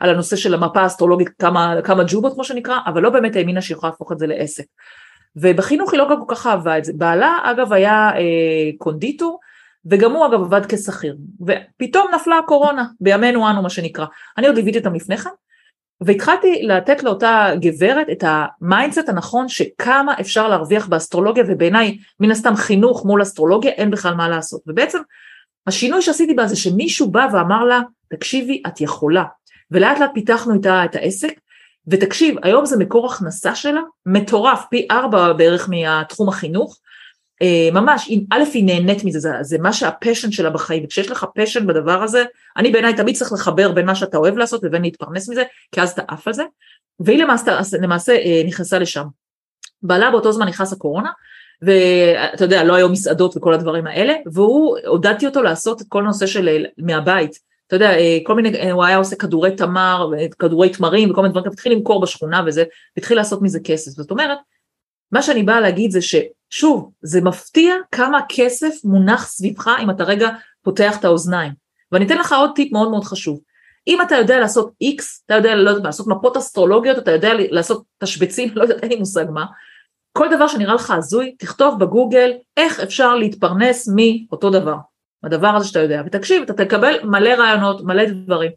על הנושא של המפה האסטרולוגית כמה, כמה ג'ובות כמו שנקרא, אבל לא באמת האמינה שהיא יכולה להפוך את זה לעסק. ובחינוך היא לא כל כך אהבה את זה. בעלה אגב היה אה, קונדיטור, וגם הוא אגב עבד כשכיר, ופתאום נפלה הקורונה, בימינו אנו מה שנקרא. אני עוד ליוויתי אותם לפני כן, והתחלתי לתת לאותה גברת את ה mindset הנכון שכמה אפשר להרוויח באסטרולוגיה, ובעיניי מן הסתם חינוך מול אסטרולוגיה אין בכלל מה לעשות. ובעצם השינוי שעשיתי בה זה שמישהו בא ואמר לה, תקשיבי, את יכולה. ולאט לאט פיתחנו איתה את העסק, ותקשיב, היום זה מקור הכנסה שלה מטורף, פי ארבע בערך מתחום החינוך, אה, ממש, א' היא נהנית מזה, זה, זה מה שהפשן שלה בחיים, וכשיש לך פשן בדבר הזה, אני בעיניי תמיד צריך לחבר בין מה שאתה אוהב לעשות לבין להתפרנס מזה, כי אז אתה עף על זה, והיא למעשה, למעשה אה, נכנסה לשם. בעלה באותו זמן נכנס הקורונה, ואתה יודע, לא היו מסעדות וכל הדברים האלה, והוא, עודדתי אותו לעשות את כל הנושא של אה, מהבית, אתה יודע, כל מיני, הוא היה עושה כדורי תמר, כדורי תמרים וכל מיני דברים, התחיל למכור בשכונה וזה, והתחיל לעשות מזה כסף, זאת אומרת, מה שאני באה להגיד זה ששוב, זה מפתיע כמה כסף מונח סביבך אם אתה רגע פותח את האוזניים. ואני אתן לך עוד טיפ מאוד מאוד חשוב. אם אתה יודע לעשות איקס, אתה יודע לא יודע, לעשות מפות אסטרולוגיות, אתה יודע לעשות תשבצים, לא יודעת, אין לי מושג מה, כל דבר שנראה לך הזוי, תכתוב בגוגל איך אפשר להתפרנס מאותו דבר, הדבר הזה שאתה יודע, ותקשיב, אתה תקבל מלא רעיונות, מלא דברים.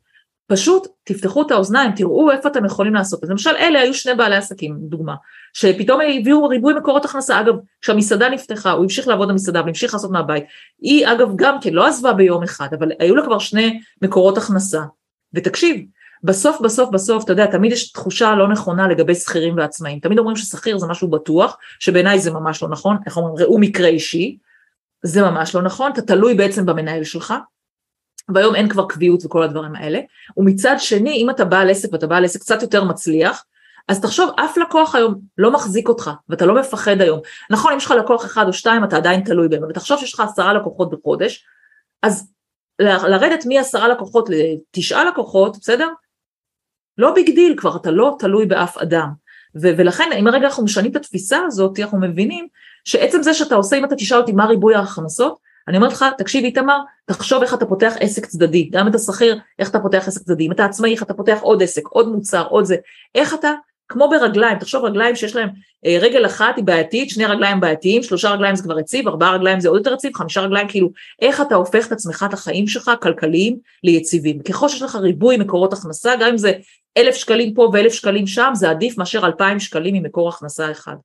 פשוט תפתחו את האוזניים, תראו איפה אתם יכולים לעשות. אז למשל אלה היו שני בעלי עסקים, דוגמה, שפתאום הביאו ריבוי מקורות הכנסה. אגב, כשהמסעדה נפתחה, הוא המשיך לעבוד במסעדה והמשיך לעשות מהבית. היא אגב גם כן לא עזבה ביום אחד, אבל היו לה כבר שני מקורות הכנסה. ותקשיב, בסוף בסוף בסוף, אתה יודע, תמיד יש תחושה לא נכונה לגבי שכירים ועצמאים. תמיד אומרים ששכיר זה משהו בטוח, שבעיניי זה ממש לא נכון, איך אומרים, ראו מקרה אישי, זה ממש לא נכון, אתה תלוי בעצם במנהל שלך, והיום אין כבר קביעות וכל הדברים האלה, ומצד שני אם אתה בעל עסק ואתה בעל עסק קצת יותר מצליח, אז תחשוב אף לקוח היום לא מחזיק אותך ואתה לא מפחד היום, נכון אם יש לך לקוח אחד או שתיים אתה עדיין תלוי בהם, אבל תחשוב שיש לך עשרה לקוחות בחודש, אז לרדת מעשרה לקוחות לתשעה לקוחות, בסדר? לא big deal כבר, אתה לא תלוי באף אדם. ו- ולכן אם הרגע אנחנו משנים את התפיסה הזאת, אנחנו מבינים שעצם זה שאתה עושה, אם אתה תשאל אותי מה ריבוי ההכנסות, אני אומרת לך, תקשיב איתמר, תחשוב איך אתה פותח עסק צדדי, גם את השכיר, איך אתה פותח עסק צדדי, אם אתה עצמאי, איך אתה פותח עוד עסק, עוד מוצר, עוד זה, איך אתה, כמו ברגליים, תחשוב רגליים שיש להם אה, רגל אחת היא בעייתית, שני רגליים בעייתיים, שלושה רגליים זה כבר יציב, ארבעה רגליים זה עוד יותר יציב, חמישה רגליים, כאילו, איך אתה הופך את עצמך, את החיים שלך, כלכליים, ליציבים. ככל שיש לך ריבוי מקורות הכנסה, גם אם זה אלף שקלים פה ואלף שקלים שם, זה עדיף מאשר אלפיים שקלים ממקור הכנסה אחד.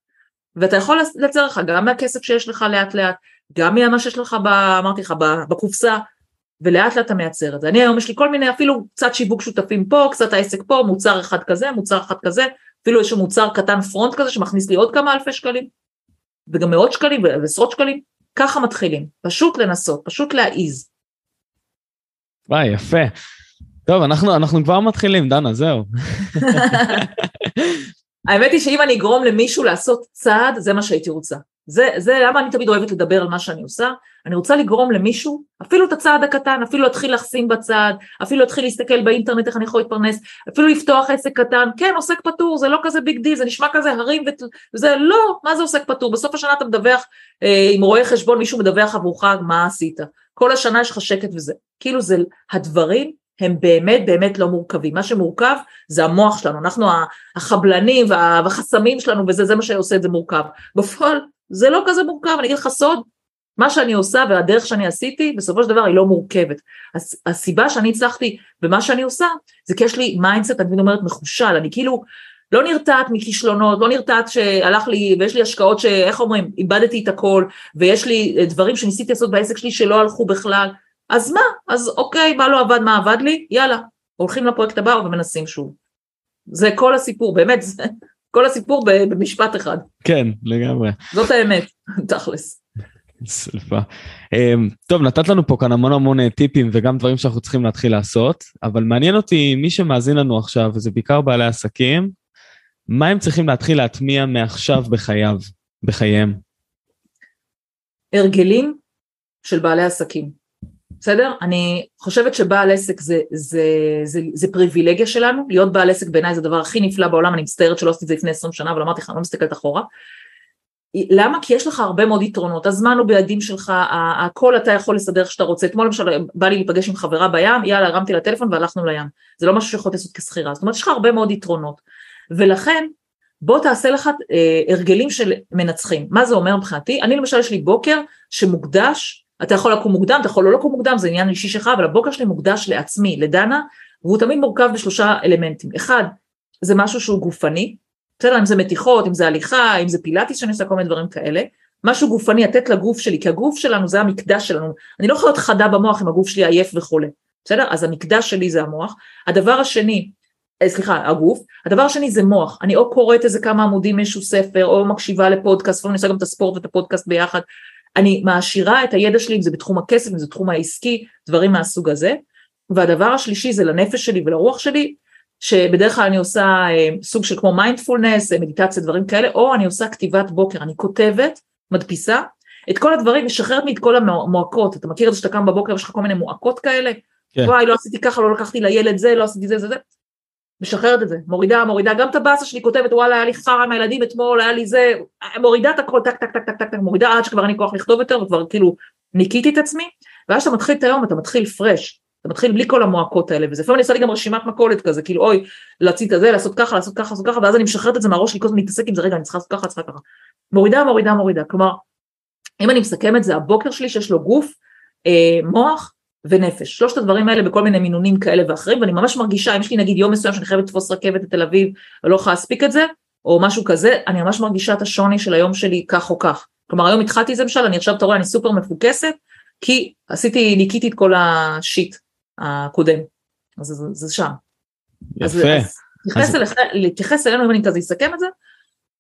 ואתה יכול לייצר לך גם מהכסף שיש לך לאט לאט, גם ממה שיש לך, ב, אמרתי לך, בקופסה, ולאט לאט אתה מייצר את זה. אני היום יש לי כל מיני, אפילו קצת שיווק שותפים פה, קצת העסק פה, מוצר אחד כזה, מוצר אחד כזה, אפילו יש מוצר קטן פרונט כזה שמכניס לי עוד כמה אלפי שקלים, וגם מאות שקלים ועשרות שקלים, ככה מתחילים, פשוט לנסות, פשוט להעיז. וואי, יפה. טוב, אנחנו, אנחנו כבר מתחילים, דנה, זהו. האמת היא שאם אני אגרום למישהו לעשות צעד, זה מה שהייתי רוצה. זה, זה למה אני תמיד אוהבת לדבר על מה שאני עושה, אני רוצה לגרום למישהו, אפילו את הצעד הקטן, אפילו להתחיל לחסים בצד, אפילו להתחיל להסתכל באינטרנט איך אני יכול להתפרנס, אפילו לפתוח עסק קטן, כן עוסק פטור, זה לא כזה big deal, זה נשמע כזה הרים וזה לא, מה זה עוסק פטור, בסוף השנה אתה מדווח, אה, עם רואה חשבון מישהו מדווח עבורך מה עשית, כל השנה יש לך שקט וזה, כאילו זה הדברים הם באמת באמת לא מורכבים. מה שמורכב זה המוח שלנו, אנחנו החבלנים והחסמים שלנו וזה, זה מה שעושה את זה מורכב. בפועל זה לא כזה מורכב, אני אגיד לך סוד, מה שאני עושה והדרך שאני עשיתי, בסופו של דבר היא לא מורכבת. הסיבה שאני הצלחתי במה שאני עושה, זה כי יש לי mindset, אני אומרת מחושל, אני כאילו לא נרתעת מכישלונות, לא נרתעת שהלך לי, ויש לי השקעות שאיך אומרים, איבדתי את הכל, ויש לי דברים שניסיתי לעשות בעסק שלי שלא הלכו בכלל, אז מה, אז אוקיי, מה לא עבד, מה עבד לי, יאללה, הולכים לפרויקט הבא ומנסים שוב. זה כל הסיפור, באמת, זה כל הסיפור במשפט אחד. כן, לגמרי. זאת האמת, תכלס. סליחה. אמ, טוב, נתת לנו פה כאן המון המון אה, טיפים וגם דברים שאנחנו צריכים להתחיל לעשות, אבל מעניין אותי, מי שמאזין לנו עכשיו, וזה בעיקר בעלי עסקים, מה הם צריכים להתחיל להטמיע מעכשיו בחייו, בחייהם? הרגלים של בעלי עסקים. בסדר? אני חושבת שבעל עסק זה, זה, זה, זה פריבילגיה שלנו, להיות בעל עסק בעיניי זה הדבר הכי נפלא בעולם, אני מצטערת שלא עשיתי את זה לפני 20 שנה, אבל אמרתי לך, אני לא מסתכלת אחורה. למה? כי יש לך הרבה מאוד יתרונות, הזמן הוא בידים שלך, הכל אתה יכול לסדר איך שאתה רוצה, אתמול למשל בא לי להיפגש עם חברה בים, יאללה הרמתי לטלפון והלכנו לים, זה לא משהו שיכול לעשות כשכירה, זאת אומרת יש לך הרבה מאוד יתרונות, ולכן בוא תעשה לך אה, הרגלים של מנצחים, מה זה אומר מבחינתי? אני למשל יש לי בוקר שמוקדש אתה יכול לקום מוקדם, אתה יכול לא לקום מוקדם, זה עניין אישי שלך, אבל הבוקר שלי מוקדש לעצמי, לדנה, והוא תמיד מורכב בשלושה אלמנטים. אחד, זה משהו שהוא גופני, בסדר, אם זה מתיחות, אם זה הליכה, אם זה פילאטיס שאני עושה כל מיני דברים כאלה, משהו גופני, לתת לגוף שלי, כי הגוף שלנו זה המקדש שלנו, אני לא יכולה להיות חדה במוח אם הגוף שלי עייף וחולה, בסדר? אז המקדש שלי זה המוח. הדבר השני, אה, סליחה, הגוף, הדבר השני זה מוח, אני או קוראת איזה כמה עמודים מאיזשהו ספר, או מקשיבה לפודקאסט, ואני עושה גם את הספורט ואת הפודקאסט ביחד, אני מעשירה את הידע שלי, אם זה בתחום הכסף, אם זה בתחום העסקי, דברים מהסוג הזה. והדבר השלישי זה לנפש שלי ולרוח שלי, שבדרך כלל אני עושה אה, סוג של כמו מיינדפולנס, מדיטציה, דברים כאלה, או אני עושה כתיבת בוקר, אני כותבת, מדפיסה, את כל הדברים, משחררת לי את כל המועקות, אתה מכיר את זה שאתה קם בבוקר ויש לך כל מיני מועקות כאלה? כן. וואי, לא עשיתי ככה, לא לקחתי לילד זה, לא עשיתי זה, זה, זה. משחררת את זה, מורידה, מורידה, גם את הבאסה שלי כותבת, וואלה, היה לי חרא עם הילדים אתמול, היה לי זה, מורידה את הכל, טק, טק, טק, טק, טק, מורידה עד שכבר אין לי כוח לכתוב יותר, וכבר כאילו ניקיתי את עצמי, ואז אתה מתחיל את היום, אתה מתחיל fresh, אתה מתחיל בלי כל המועקות האלה, וזה לפעמים אני עושה לי גם רשימת מכולת כזה, כאילו אוי, להוציא את זה, לעשות ככה, לעשות ככה, לעשות ככה, ואז אני משחררת את זה מהראש שלי, כל הזמן להתעסק עם זה, רגע, אני צריכה לעשות ככה, צריכה ככה. מורידה, מורידה, מורידה, כלומר, ונפש, שלושת הדברים האלה בכל מיני מינונים כאלה ואחרים, ואני ממש מרגישה, אם יש לי נגיד יום מסוים שאני חייבת לתפוס רכבת לתל אביב, ולא יכולה להספיק את זה, או משהו כזה, אני ממש מרגישה את השוני של היום שלי כך או כך. כלומר היום התחלתי את זה למשל, אני עכשיו, אתה רואה, אני סופר מפוקסת, כי עשיתי, ניקיתי את כל השיט הקודם, אז זה, זה שם. יפה. אז, אז, אז... אליך, להתייחס אלינו, אם אני כזה אסכם את זה,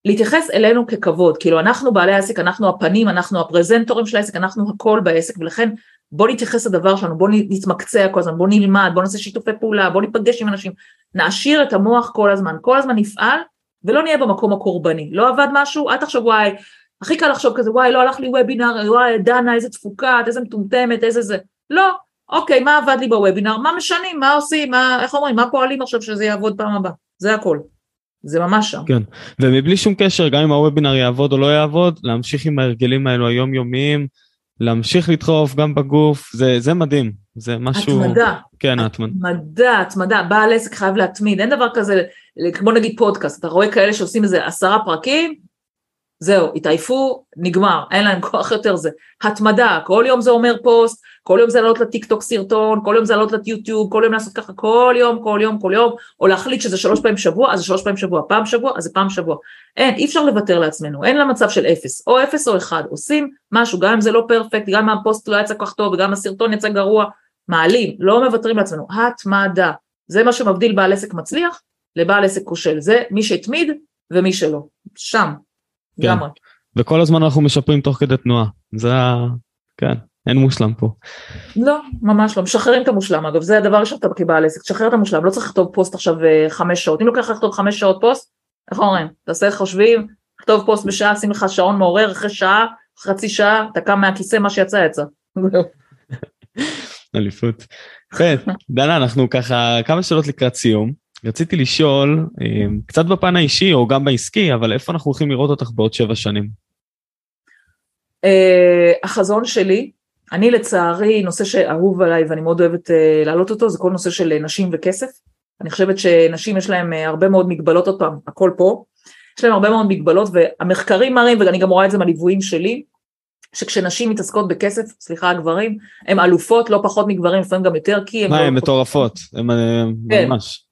להתייחס אלינו ככבוד, כאילו אנחנו בעלי העסק, אנחנו הפנים, אנחנו הפרזנטורים של העסק, אנחנו הכל בעסק, ולכן בוא נתייחס לדבר שלנו, בוא נתמקצע כל הזמן, בוא נלמד, בוא נעשה שיתופי פעולה, בוא ניפגש עם אנשים, נעשיר את המוח כל הזמן, כל הזמן נפעל, ולא נהיה במקום הקורבני, לא עבד משהו, אל תחשוב וואי, הכי קל לחשוב כזה, וואי לא הלך לי וובינר, וואי דנה איזה תפוקה, איזה מטומטמת, איזה זה, לא, אוקיי, מה עבד לי בוובינר, מה משנים, מה עושים, מה, איך אומרים, מה פועלים עכשיו שזה יעבוד פעם הבאה, זה הכל. זה ממש שם. כן, ומבלי שום קשר, גם אם הוובינר יעבוד או לא יעבוד, להמשיך עם ההרגלים האלו היומיומיים, להמשיך לדחוף גם בגוף, זה, זה מדהים, זה משהו... התמדה. כן, התמדה. התמדה, התמדה, בעל עסק חייב להתמיד, אין דבר כזה, כמו נגיד פודקאסט, אתה רואה כאלה שעושים איזה עשרה פרקים, זהו, התעייפו, נגמר, אין להם כוח יותר זה. התמדה, כל יום זה אומר פוסט, כל יום זה לעלות לטיק טוק סרטון, כל יום זה לעלות ליוטיוב, כל יום לעשות ככה, כל יום, כל יום, כל יום, או להחליט שזה שלוש פעמים שבוע, אז זה שלוש פעמים שבוע, פעם שבוע, אז זה פעם שבוע. אין, אי אפשר לוותר לעצמנו, אין לה מצב של אפס, או אפס או אחד, עושים משהו, גם אם זה לא perfect, גם אם הפוסט לא יצא כל כך טוב, וגם הסרטון יצא גרוע, מעלים, לא מוותרים לעצמנו, התמדה, זה מה שמבדיל בעל עסק מצליח לבעל עסק כושל, זה מי שהתמיד ומי שלא, שם, כן. לגמרי. וכל הזמן אנחנו משפרים תוך כדי תנועה, זה ה... כן. אין מושלם פה. לא, ממש לא, משחררים את המושלם אגב, זה הדבר ראשון שאתה כבעל עסק, תשחרר את המושלם, לא צריך לכתוב פוסט עכשיו אה, חמש שעות, אם לוקח לך לכתוב חמש שעות פוסט, איך אומרים, תעשה חושבים, תכתוב פוסט בשעה, שים לך שעון מעורר, אחרי שעה, חצי שעה, אתה קם מהכיסא, מה שיצא יצא. אליפות. דנה, אנחנו ככה כמה שאלות לקראת סיום. רציתי לשאול, אה, קצת בפן האישי או גם בעסקי, אבל איפה אנחנו הולכים לראות אותך בעוד שבע שנים? Uh, החזון שלי אני לצערי, נושא שאהוב עליי ואני מאוד אוהבת uh, להעלות אותו, זה כל נושא של נשים וכסף. אני חושבת שנשים יש uh, הרבה מאוד מגבלות, עוד פעם, הכל פה, יש להם הרבה מאוד מגבלות והמחקרים מראים, ואני גם רואה את זה מהליוויים שלי, שכשנשים מתעסקות בכסף, סליחה הגברים, הן אלופות לא פחות מגברים, לפעמים גם יותר, כי הן... מה, הן מטורפות, הן כן. ממש.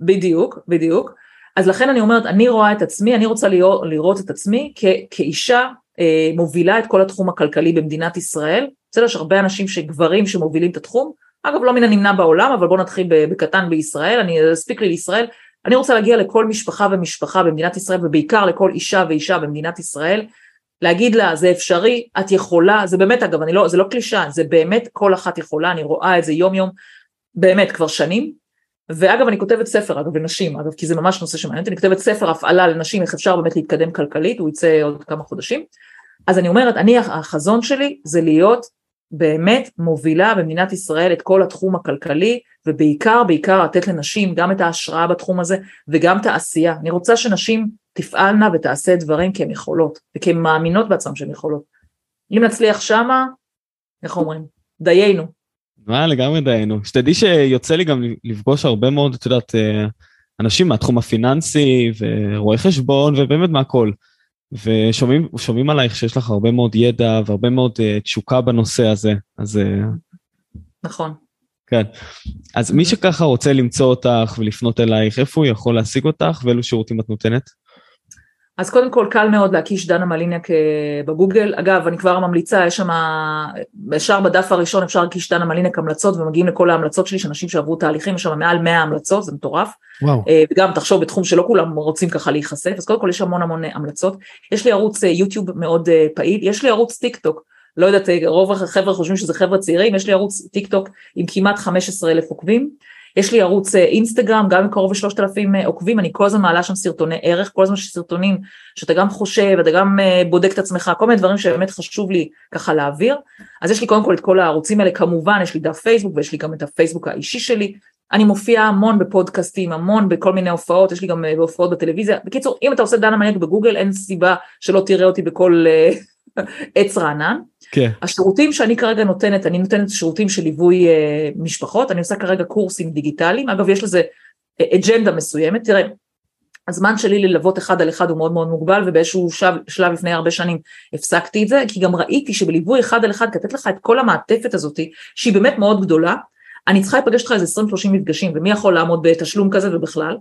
בדיוק, בדיוק. אז לכן אני אומרת, אני רואה את עצמי, אני רוצה לראות, לראות את עצמי כ, כאישה אה, מובילה את כל התחום הכלכלי במדינת ישראל, בסדר, יש הרבה אנשים שגברים שמובילים את התחום, אגב לא מן הנמנע בעולם, אבל בואו נתחיל בקטן בישראל, אני אספיק לי לישראל, אני רוצה להגיע לכל משפחה ומשפחה במדינת ישראל, ובעיקר לכל אישה ואישה במדינת ישראל, להגיד לה זה אפשרי, את יכולה, זה באמת אגב, לא, זה לא קלישה, זה באמת כל אחת יכולה, אני רואה את זה יום יום, באמת כבר שנים, ואגב אני כותבת ספר אגב לנשים, אגב כי זה ממש נושא שמעניין אני כותבת ספר הפעלה לנשים איך אפשר באמת להתקדם כלכלית, הוא יצא עוד כמה חודשים, אז אני אומרת, אני החזון שלי זה להיות באמת מובילה במדינת ישראל את כל התחום הכלכלי ובעיקר בעיקר לתת לנשים גם את ההשראה בתחום הזה וגם את העשייה, אני רוצה שנשים תפעלנה ותעשה דברים כי הן יכולות וכי הן מאמינות בעצמן שהן יכולות, אם נצליח שמה, איך אומרים, דיינו. מה לגמרי דיינו, שתדעי שיוצא לי גם לפגוש הרבה מאוד, את יודעת, אה, אנשים מהתחום הפיננסי ורואי חשבון ובאמת מהכל. ושומעים עלייך שיש לך הרבה מאוד ידע והרבה מאוד uh, תשוקה בנושא הזה, אז... Uh, נכון. כן. אז מי שככה רוצה למצוא אותך ולפנות אלייך, איפה הוא יכול להשיג אותך ואילו שירותים את נותנת? אז קודם כל קל מאוד להקיש דנה מליניאק בגוגל, אגב אני כבר ממליצה, יש שם, ישר בדף הראשון אפשר להקיש דנה מליניאק המלצות ומגיעים לכל ההמלצות שלי, שאנשים שעברו תהליכים, יש שם מעל 100 המלצות, זה מטורף, וואו. אה, וגם תחשוב בתחום שלא כולם רוצים ככה להיחשף, אז קודם כל יש המון המון המלצות, יש לי ערוץ אה, יוטיוב מאוד אה, פעיל, יש לי ערוץ טיק טוק, לא יודעת, רוב החבר'ה חושבים שזה חבר'ה צעירים, יש לי ערוץ טיק טוק עם כמעט 15 אלף עוקבים, יש לי ערוץ אה, אינסטגרם, גם עם קרוב לשלושת אלפים אה, עוקבים, אני כל הזמן מעלה שם סרטוני ערך, כל הזמן סרטונים שאתה גם חושב, אתה גם אה, בודק את עצמך, כל מיני דברים שבאמת חשוב לי ככה להעביר. אז יש לי קודם כל את כל הערוצים האלה, כמובן יש לי דף פייסבוק ויש לי גם את הפייסבוק האישי שלי. אני מופיעה המון בפודקאסטים, המון בכל מיני הופעות, יש לי גם הופעות בטלוויזיה. בקיצור, אם אתה עושה דנה מניאק בגוגל, אין סיבה שלא תראה אותי בכל עץ רענן. כן. השירותים שאני כרגע נותנת, אני נותנת שירותים של ליווי אה, משפחות, אני עושה כרגע קורסים דיגיטליים, אגב יש לזה אה, אג'נדה מסוימת, תראה, הזמן שלי ללוות אחד על אחד הוא מאוד מאוד מוגבל ובאיזשהו שלב, שלב לפני הרבה שנים הפסקתי את זה כי גם ראיתי שבליווי אחד על אחד לתת לך את כל המעטפת הזאת שהיא באמת מאוד גדולה אני צריכה לפגש אותך איזה 20-30 מפגשים ומי יכול לעמוד בתשלום כזה ובכלל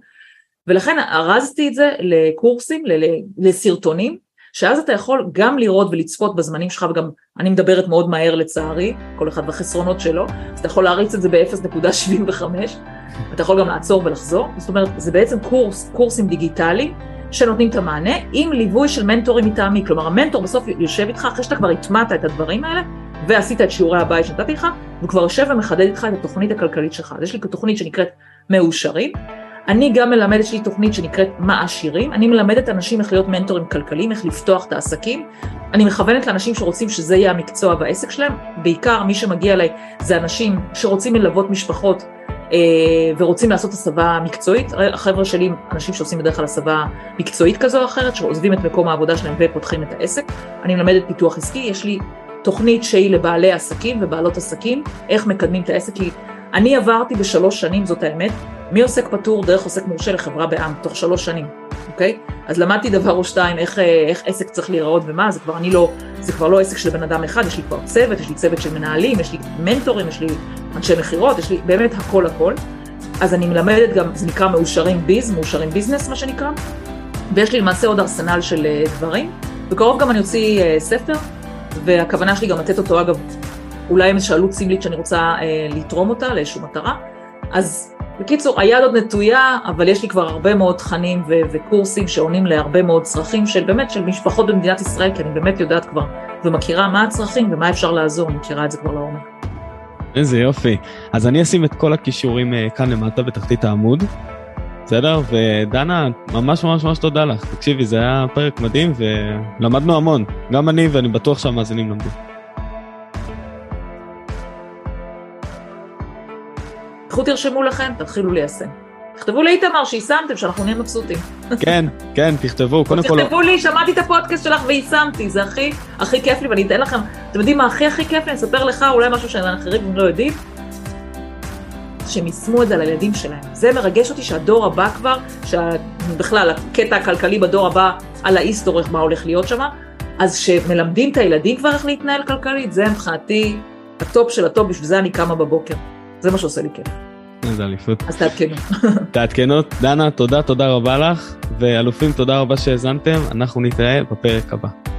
ולכן ארזתי את זה לקורסים, לסרטונים שאז אתה יכול גם לראות ולצפות בזמנים שלך וגם אני מדברת מאוד מהר לצערי, כל אחד והחסרונות שלו, אז אתה יכול להריץ את זה ב-0.75, אתה יכול גם לעצור ולחזור, זאת אומרת זה בעצם קורס, קורסים דיגיטליים שנותנים את המענה עם ליווי של מנטורים מטעמי, כלומר המנטור בסוף יושב איתך אחרי שאתה כבר הטמעת את הדברים האלה ועשית את שיעורי הבית שנתתי לך, והוא כבר יושב ומחדד איתך את התוכנית הכלכלית שלך, אז יש לי תוכנית שנקראת מאושרים, אני גם מלמדת, יש לי תוכנית שנקראת מעשירים, אני מלמדת אנשים איך להיות מנטורים כלכליים, איך לפתוח את העסקים, אני מכוונת לאנשים שרוצים שזה יהיה המקצוע והעסק שלהם, בעיקר מי שמגיע אליי זה אנשים שרוצים ללוות משפחות אה, ורוצים לעשות הסבה מקצועית, החבר'ה שלי אנשים שעושים בדרך כלל הסבה מקצועית כזו או אחרת, שעוזבים את מקום העבודה שלהם ופותחים את העסק, אני מלמדת פיתוח עסקי, יש לי תוכנית שהיא לבעלי עסקים ובעלות עסקים, איך מקדמים את העסק, כי אני עברתי בשלוש שנים, זאת האמת, מעוסק פטור דרך עוסק מורשה לחברה בע"מ, תוך שלוש שנים, אוקיי? אז למדתי דבר או שתיים, איך, איך עסק צריך להיראות ומה, זה כבר אני לא, זה כבר לא עסק של בן אדם אחד, יש לי כבר צוות, יש לי צוות של מנהלים, יש לי מנטורים, יש לי אנשי מכירות, יש לי באמת הכל הכל. אז אני מלמדת גם, זה נקרא מאושרים ביז, מאושרים ביזנס מה שנקרא, ויש לי למעשה עוד ארסנל של אה, דברים. בקרוב גם אני אוציא אה, ספר, והכוונה שלי גם לתת אותו, אגב, אולי הם עלות סמלית שאני רוצה אה, לתרום אותה לאיזושהי מטרה. אז בקיצור, היד עוד נטויה, אבל יש לי כבר הרבה מאוד תכנים ו- וקורסים שעונים להרבה מאוד צרכים של באמת, של משפחות במדינת ישראל, כי אני באמת יודעת כבר ומכירה מה הצרכים ומה אפשר לעזור, אני מכירה את זה כבר לעומק. איזה יופי. אז אני אשים את כל הכישורים אה, כאן למטה בתחתית העמוד. בסדר? ודנה, ממש ממש ממש תודה לך. תקשיבי, זה היה פרק מדהים ולמדנו המון. גם אני ואני בטוח שהמאזינים למדו. קחו תרשמו לכם, תתחילו ליישם. תכתבו לאיתמר שיישמתם, שאנחנו נהיה מבסוטים. כן, כן, תכתבו, קודם כל... תכתבו לי, שמעתי את הפודקאסט שלך ויישמתי, זה הכי, הכי כיף לי, ואני אתן לכם, אתם יודעים מה הכי הכי כיף לי? אני אספר לך אולי משהו שאחרים לא יודעים. שהם יישמו את זה על הילדים שלהם. זה מרגש אותי שהדור הבא כבר, שבכלל הקטע הכלכלי בדור הבא על האיסטור, מה הולך להיות שם, אז שמלמדים את הילדים כבר איך להתנהל כלכלית, זה מבחינתי ה top של ה top, בשביל זה אני קמה בבוקר. זה מה שעושה לי כיף. איזה אליפות. אז תעדכנו. תעדכנו. דנה, תודה, תודה רבה לך, ואלופים, תודה רבה שהאזנתם, אנחנו נתראה בפרק הבא.